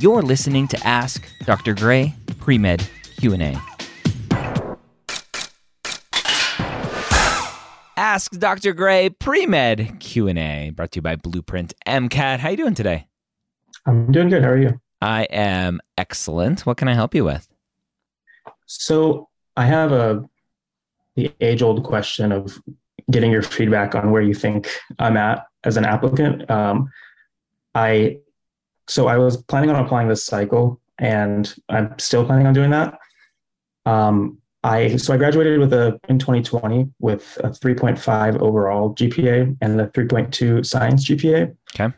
You're listening to Ask Dr. Gray Pre-Med Q&A. Ask Dr. Gray Pre-Med Q&A brought to you by Blueprint MCAT. How are you doing today? I'm doing good. How are you? I am excellent. What can I help you with? So I have a the age old question of getting your feedback on where you think I'm at as an applicant. Um, I so I was planning on applying this cycle, and I'm still planning on doing that. Um, I so I graduated with a in 2020 with a 3.5 overall GPA and a 3.2 science GPA. Okay.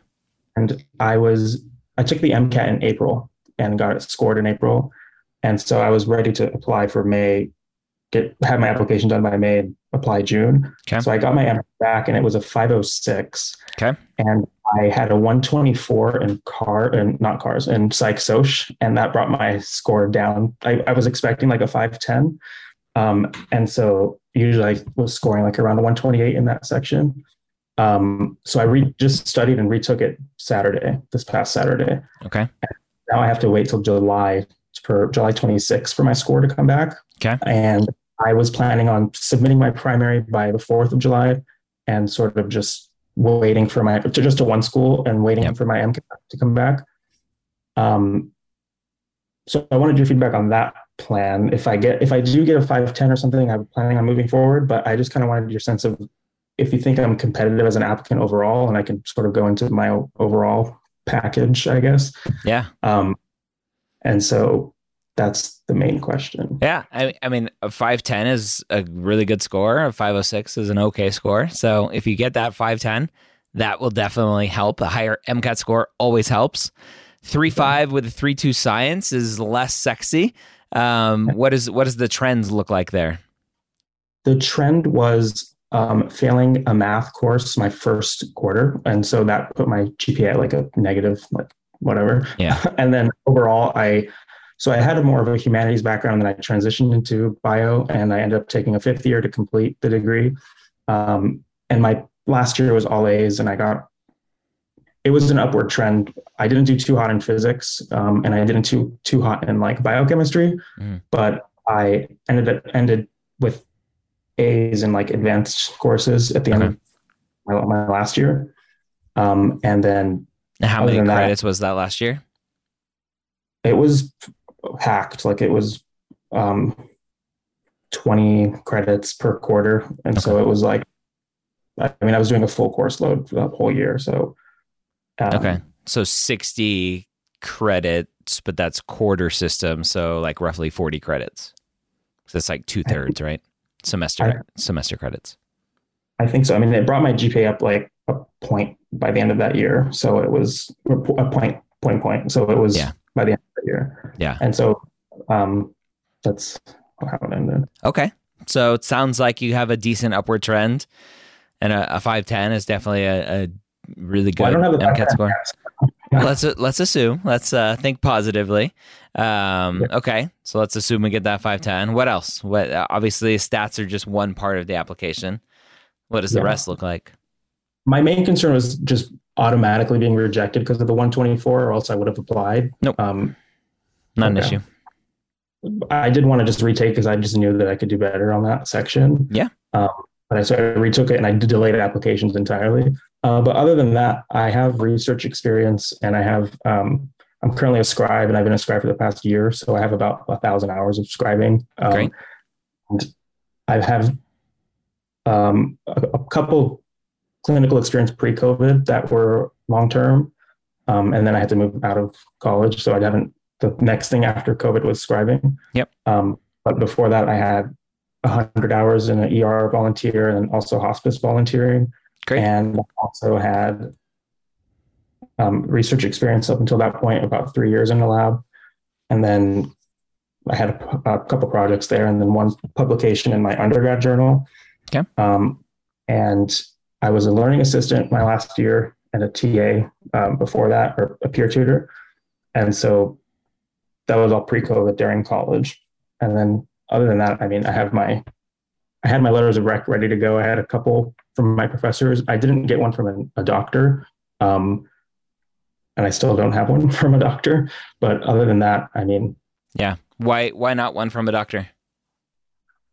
And I was I took the MCAT in April and got it scored in April, and so I was ready to apply for May, get have my application done by May and apply June. Okay. So I got my MCAT back and it was a 506. Okay. And I had a 124 in car and not cars and psych soc, and that brought my score down. I, I was expecting like a 510. Um, and so usually I was scoring like around a 128 in that section. Um, so I re- just studied and retook it Saturday, this past Saturday. Okay. Now I have to wait till July for July 26 for my score to come back. Okay. And I was planning on submitting my primary by the 4th of July and sort of just waiting for my, to just to one school and waiting Yep. for my MCAT to come back. Um, so I wanted your feedback on that plan. If I get, if I do get a 510 or something, I'm planning on moving forward, but I just kind of wanted your sense of if you think I'm competitive as an applicant overall, and I can sort of go into my overall package, I guess. Yeah. Um, and so that's the main question. Yeah. I, I mean, a 510 is a really good score. A 506 is an okay score. So if you get that 510, that will definitely help. A higher MCAT score always helps. Three five with a three two science is less sexy. Um, what is what does the trends look like there? The trend was um, failing a math course my first quarter, and so that put my GPA at like a negative, like whatever. Yeah. and then overall, I so I had a more of a humanities background, then I transitioned into bio, and I ended up taking a fifth year to complete the degree. Um, and my last year was all A's, and I got it was an upward trend. I didn't do too hot in physics, um, and I didn't do too hot in like biochemistry, Mhm. but I ended up ended with A's in like advanced courses at the end of my, my last year, um, and then And How many than that- credits was that last year? it was hacked. Like it was um, twenty credits per quarter, and so it was like, I mean, I was doing a full course load for the whole year, so. um, Okay. So 60 credits, but that's quarter system. So like roughly 40 credits. So it's like two thirds, right? Semester semester credits. I think so. I mean, it brought my GPA up like a point by the end of that year. So it was a point, point, point. So it was Yeah. by the end year. Yeah. And so um, that's how it ended. Okay. So it sounds like you have a decent upward trend, and a, a 510 is definitely a, a really good Well, I don't have the MCAT score. let's let's assume. Let's uh, think positively. Um, Yeah. Okay, so let's assume we get that five ten. What else? What obviously stats are just one part of the application. What does the Yeah. rest look like? My main concern was just automatically being rejected because of the 124, or else I would have applied. Nope. Um, Not an issue. I did want to just retake because I just knew that I could do better on that section. Yeah. Um, but I, so I retook it and I delayed applications entirely. Uh, but other than that, I have research experience and I have, um, I'm currently a scribe and I've been a scribe for the past year. So I have about a thousand hours of scribing. Um, Great. And I have um, a, a couple clinical experience pre-COVID that were long-term. Um, and then I had to move out of college. So I haven't, the next thing after COVID was scribing. Yep. Um, but before that, I had 100 hours in an ER volunteer and also hospice volunteering. Great. And also had um, research experience up until that point, about three years in the lab. And then I had a, a couple projects there and then one publication in my undergrad journal. Okay. Um, and I was a learning assistant my last year and a TA um, before that, or a peer tutor. And so that was all pre-COVID during college. And then other than that, I mean, I have my, I had my letters of rec ready to go. I had a couple from my professors. I didn't get one from a, a doctor. Um, and I still don't have one from a doctor. But other than that, I mean, yeah. Why why not one from a doctor?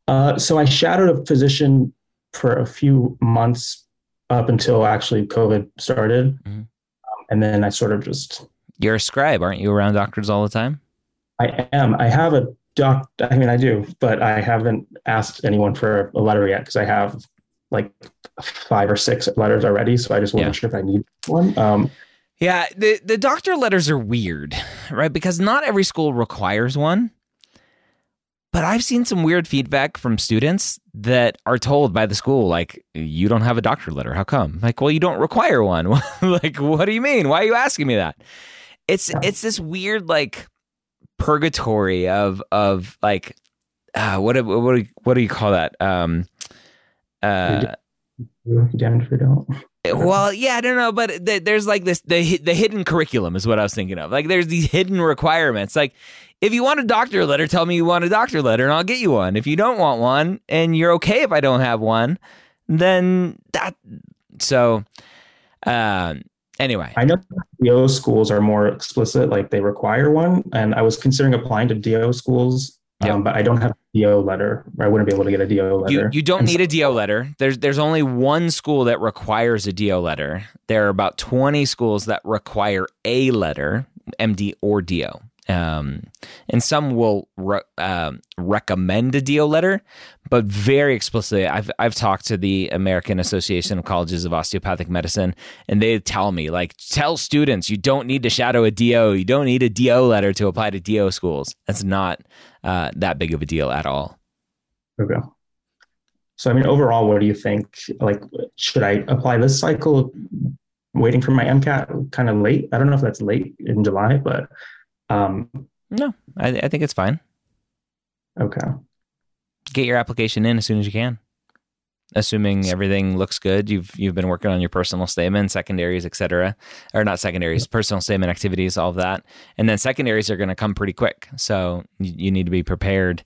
Uh, so I shadowed a physician for a few months up until actually COVID started, mm-hmm. um, and then I sort of just. You're a scribe, aren't you? Around doctors all the time. I am. I have a doc. I mean, I do, but I haven't asked anyone for a letter yet because I have like five or six letters already. So I just wasn't yeah. sure if I need one. Um, yeah, the the doctor letters are weird, right? Because not every school requires one. But I've seen some weird feedback from students that are told by the school, like, you don't have a doctor letter. How come? Like, well, you don't require one. like, what do you mean? Why are you asking me that? It's it's this weird like purgatory of of like uh, what what do, what do you call that? Um, uh, you don't. Well, yeah, I don't know, but there's like this the the hidden curriculum is what I was thinking of. Like there's these hidden requirements. Like if you want a doctor letter, tell me you want a doctor letter and I'll get you one. If you don't want one and you're okay if I don't have one, then that so um anyway. I know DO schools are more explicit, like they require one. And I was considering applying to DO schools Yep. Um, but I don't have a DO letter. I wouldn't be able to get a DO letter. You, you don't and need so, a DO letter. There's there's only one school that requires a DO letter. There are about 20 schools that require a letter, MD or DO. Um, and some will re- uh, recommend a DO letter, but very explicitly, I've I've talked to the American Association of Colleges of Osteopathic Medicine, and they tell me like tell students you don't need to shadow a DO, you don't need a DO letter to apply to DO schools. That's not uh, that big of a deal at all. Okay. So I mean, overall, what do you think? Like, should I apply this cycle? Waiting for my MCAT, kind of late. I don't know if that's late in July, but um, no, I, I think it's fine. Okay. Get your application in as soon as you can. Assuming everything looks good, you've you've been working on your personal statement, secondaries, etc., or not secondaries, personal statement activities, all of that, and then secondaries are going to come pretty quick. So you, you need to be prepared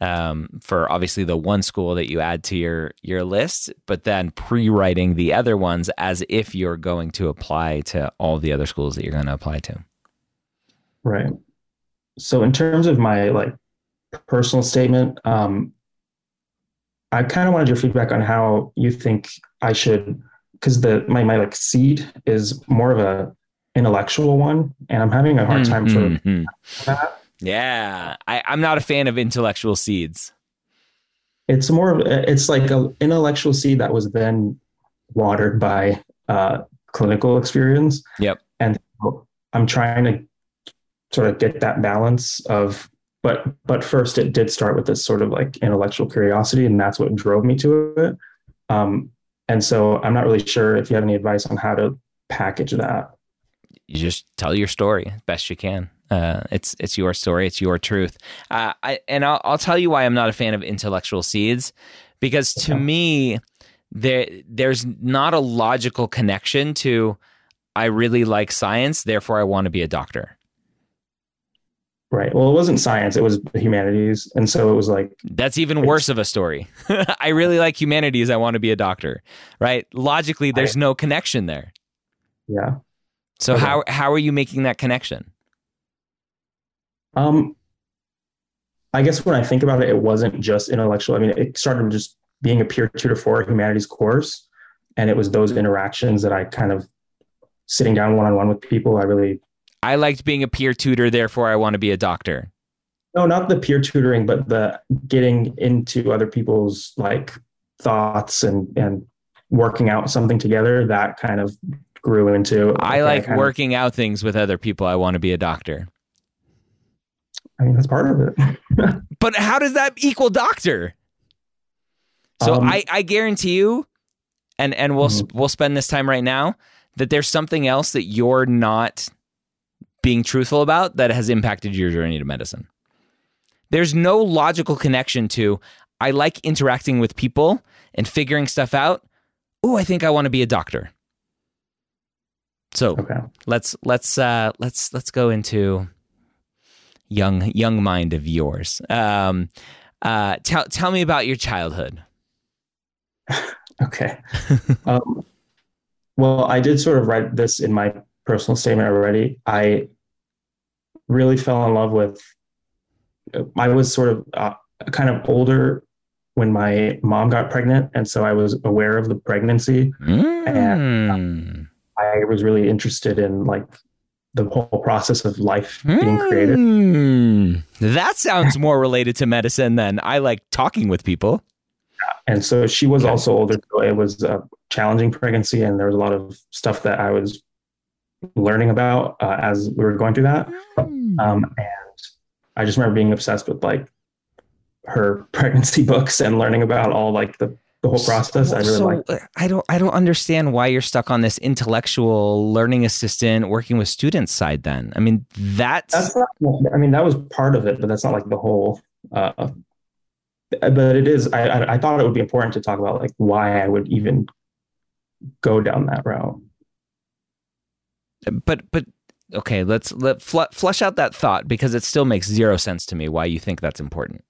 um, for obviously the one school that you add to your your list, but then pre-writing the other ones as if you're going to apply to all the other schools that you're going to apply to. Right. So in terms of my like personal statement, um, I kind of wanted your feedback on how you think I should, because the my my like seed is more of a intellectual one, and I'm having a hard time mm-hmm. for that. Yeah, I, I'm not a fan of intellectual seeds. It's more of it's like an intellectual seed that was then watered by uh, clinical experience. Yep. And I'm trying to sort of get that balance of but but first it did start with this sort of like intellectual curiosity and that's what drove me to it. Um, and so i'm not really sure if you have any advice on how to package that. You just tell your story best you can. Uh, it's it's your story it's your truth. Uh, I, and I'll, I'll tell you why i'm not a fan of intellectual seeds because to me there there's not a logical connection to i really like science therefore i want to be a doctor Right. Well, it wasn't science, it was humanities. And so it was like That's even worse of a story. I really like humanities, I want to be a doctor. Right? Logically there's I, no connection there. Yeah. So okay. how how are you making that connection? Um I guess when I think about it, it wasn't just intellectual. I mean, it started just being a peer tutor for a humanities course. And it was those interactions that I kind of sitting down one on one with people I really I liked being a peer tutor, therefore I want to be a doctor. No, not the peer tutoring, but the getting into other people's like thoughts and and working out something together. That kind of grew into. I like working of, out things with other people. I want to be a doctor. I mean, that's part of it. but how does that equal doctor? So um, I, I guarantee you, and and we'll mm-hmm. we'll spend this time right now that there's something else that you're not being truthful about that has impacted your journey to medicine. There's no logical connection to I like interacting with people and figuring stuff out. Oh, I think I want to be a doctor. So okay. let's let's uh, let's let's go into young young mind of yours. Um, uh, tell tell me about your childhood. okay. um, well, I did sort of write this in my personal statement already. I really fell in love with. I was sort of uh, kind of older when my mom got pregnant, and so I was aware of the pregnancy, Mm. And, I was really interested in like the whole process of life being created. Mm. That sounds more related to medicine than I like talking with people. And so she was Okay. also older, so it was a challenging pregnancy, and there was a lot of stuff that I was learning about uh, as we were going through that. Mm. Um, and I just remember being obsessed with like her pregnancy books and learning about all like the, the whole process. I really so, like. I don't I don't understand why you're stuck on this intellectual learning assistant working with students side then. I mean that's, That's not. I mean, that was part of it, but that's not like the whole. Uh, but it is. I, I I thought it would be important to talk about like why I would even go down that route. But but okay, let's let fl- flesh out that thought because it still makes zero sense to me why you think that's important.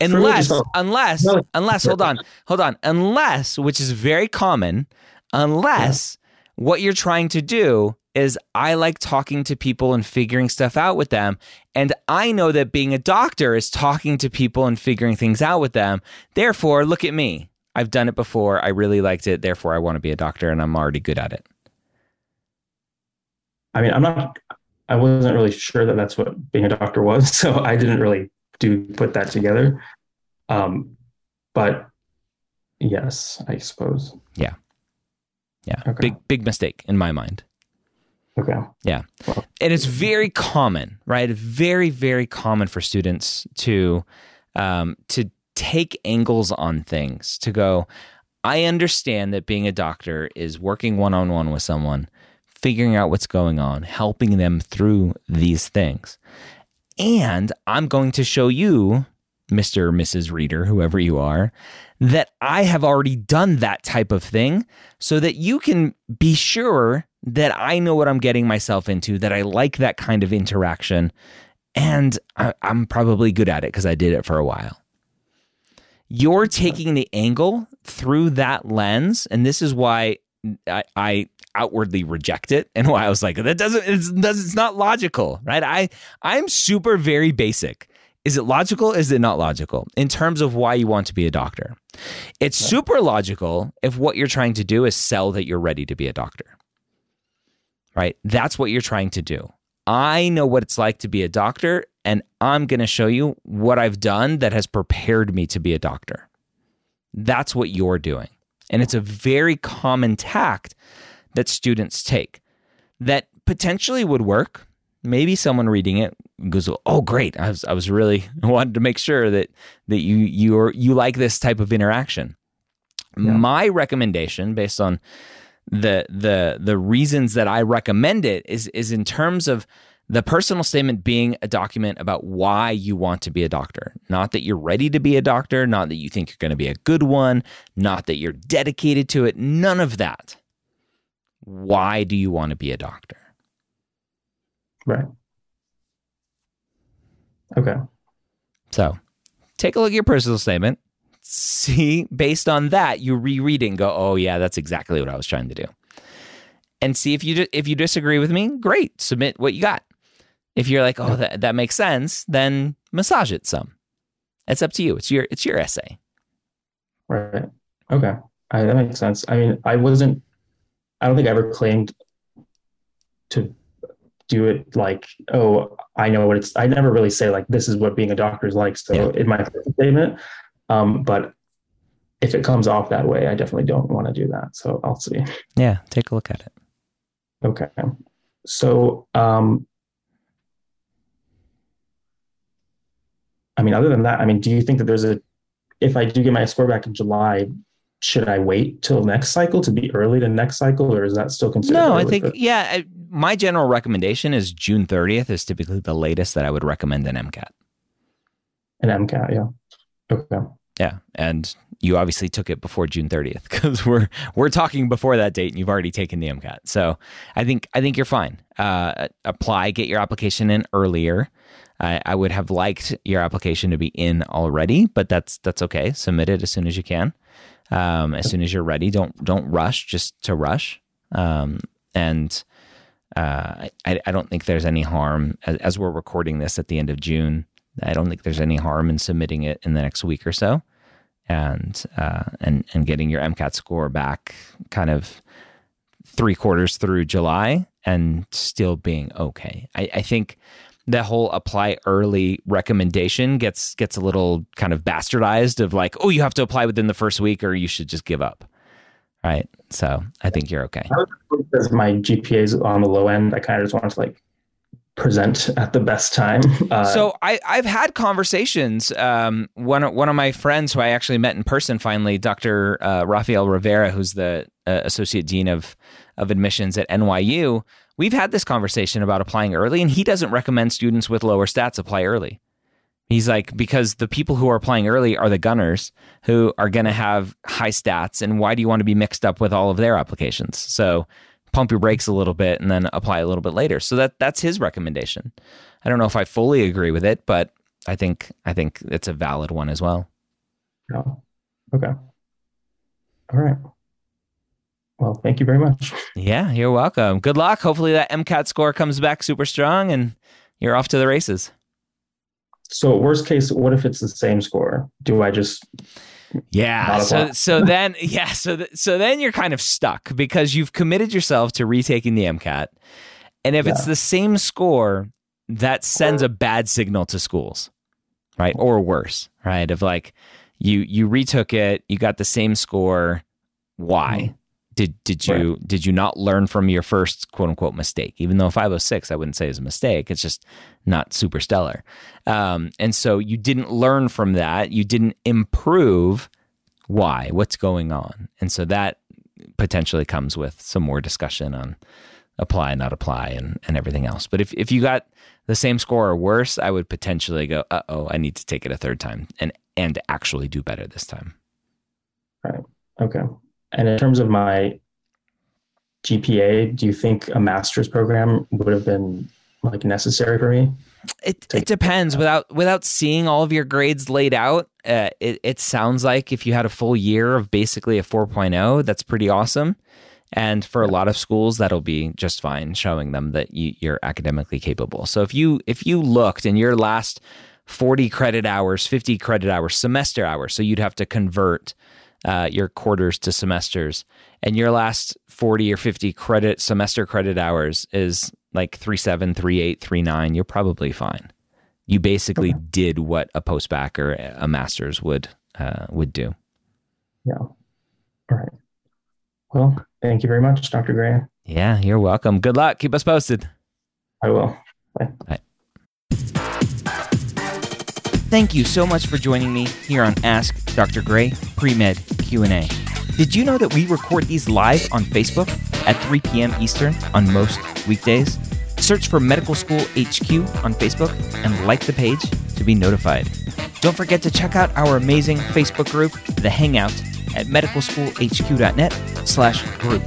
Unless unless No, unless hold on. Hold on. Unless which is very common, unless what you're trying to do is I like talking to people and figuring stuff out with them. And I know that being a doctor is talking to people and figuring things out with them. Therefore, look at me. I've done it before. I really liked it. Therefore, I want to be a doctor and I'm already good at it. I mean, I'm not. I wasn't really sure that that's what being a doctor was, so I didn't really do put that together. Um, but yes, I suppose. Yeah. Okay. Big, big mistake in my mind. Okay. Yeah. And it's very common, right? Very, very common for students to um, to take angles on things. To go, I understand that being a doctor is working one on one with someone, figuring out what's going on, helping them through these things, and I'm going to show you, Mister or Mrs. Reader, whoever you are, that I have already done that type of thing, so that you can be sure that I know what I'm getting myself into, that I like that kind of interaction, and I'm probably good at it because I did it for a while. You're taking the angle through that lens, and this is why I, I outwardly reject it, and why I was like, that doesn't, it's, does- it's not logical, right? I, I'm super very basic. Is it logical? Is it not logical in terms of why you want to be a doctor? It's super logical if what you're trying to do is sell that you're ready to be a doctor right? That's what you're trying to do. I know what it's like to be a doctor, and I'm going to show you what I've done that has prepared me to be a doctor. That's what you're doing. And it's a very common tact that students take that potentially would work. Maybe someone reading it goes, "Oh, great! I was, I was really wanted to make sure that that you you you like this type of interaction." Yeah. My recommendation, based on the the the reasons that I recommend it is is in terms of the personal statement being a document about why you want to be a doctor. Not that you're ready to be a doctor, not that you think you're going to be a good one, not that you're dedicated to it, none of that. Why do you want to be a doctor? Right. Okay. So, take a look at your personal statement. See, based on that, you reread it and go, "Oh yeah, that's exactly what I was trying to do." And see if you if you disagree with me, great, submit what you got. If you're like, "Oh, that that makes sense," then massage it some. It's up to you. It's your it's your essay. Right. Okay. I, that makes sense. I mean, I wasn't. I don't think I ever claimed to do it like, oh, I know what it's. I never really say like, this is what being a doctor is like. So Yeah. in my statement, um, but if it comes off that way, I definitely don't want to do that. So I'll see. Yeah, take a look at it. Okay. So, um, I mean, other than that, I mean, do you think that there's a, if I do get my score back in July, should I wait till next cycle to be early to next cycle, or is that still considered? No, I think yeah. I, my general recommendation is June 30th is typically the latest that I would recommend an MCAT. an MCAT. Yeah. Okay. Yeah, and you obviously took it before June 30th because we're we're talking before that date, and you've already taken the MCAT. So I think I think you're fine. Uh, apply, get your application in earlier. I, I would have liked your application to be in already, but that's that's okay. Submit it as soon as you can, um, as soon as you're ready. Don't don't rush just to rush. Um, and uh, I, I don't think there's any harm as, as, we're recording this at the end of June. I don't think there's any harm in submitting it in the next week or so, and uh, and and getting your MCAT score back, kind of three quarters through July, and still being okay. I, I think the whole apply early recommendation gets gets a little kind of bastardized of like, oh, you have to apply within the first week, or you should just give up right? So I think you're okay. Because my GPA is on the low end, I kind of just want to like present at the best time. Uh, so I, I've had conversations. Um, one one of my friends who I actually met in person finally, Dr. Uh, Rafael Rivera, who's the uh, associate dean of of admissions at NYU. We've had this conversation about applying early, and he doesn't recommend students with lower stats apply early. He's like, because the people who are applying early are the gunners who are going to have high stats. And why do you want to be mixed up with all of their applications? So pump your brakes a little bit and then apply a little bit later. So that that's his recommendation. I don't know if I fully agree with it, but I think I think it's a valid one as well. Oh, okay. All right. Well, thank you very much. Yeah, you're welcome. Good luck. Hopefully that MCAT score comes back super strong and you're off to the races. So worst case, what if it's the same score? Do I just yeah. So so then yeah. So th- so then you're kind of stuck because you've committed yourself to retaking the MCAT, and if yeah. it's the same score, that sends a bad signal to schools, right? Or worse, right? Of like you you retook it, you got the same score. Why? Mm-hmm. Did did you right. did you not learn from your first quote unquote mistake? Even though 506 I wouldn't say is a mistake, it's just not super stellar. Um, and so you didn't learn from that. You didn't improve. Why? What's going on? And so that potentially comes with some more discussion on apply, not apply, and, and everything else. But if, if you got the same score or worse, I would potentially go, uh oh, I need to take it a third time and and actually do better this time. Right. Okay. And in terms of my GPA, do you think a master's program would have been like necessary for me? It it depends. Without without seeing all of your grades laid out, uh, it it sounds like if you had a full year of basically a 4.0, that's pretty awesome. And for a lot of schools, that'll be just fine, showing them that you, you're academically capable. So if you if you looked in your last 40 credit hours, 50 credit hours, semester hours, so you'd have to convert uh, your quarters to semesters, and your last 40 or 50 credit semester credit hours is like 37, 38, 39, you're probably fine. You basically okay. did what a postbac or a master's would uh, would do. Yeah. All right. Well, thank you very much, Dr. Gray. Yeah, you're welcome. Good luck. Keep us posted. I will. Bye. Bye. Thank you so much for joining me here on Ask Dr. Gray Pre-Med Q&A. Did you know that we record these live on Facebook at 3 p.m. Eastern on most weekdays? Search for Medical School HQ on Facebook and like the page to be notified. Don't forget to check out our amazing Facebook group, The Hangout, at medicalschoolhq.net slash group.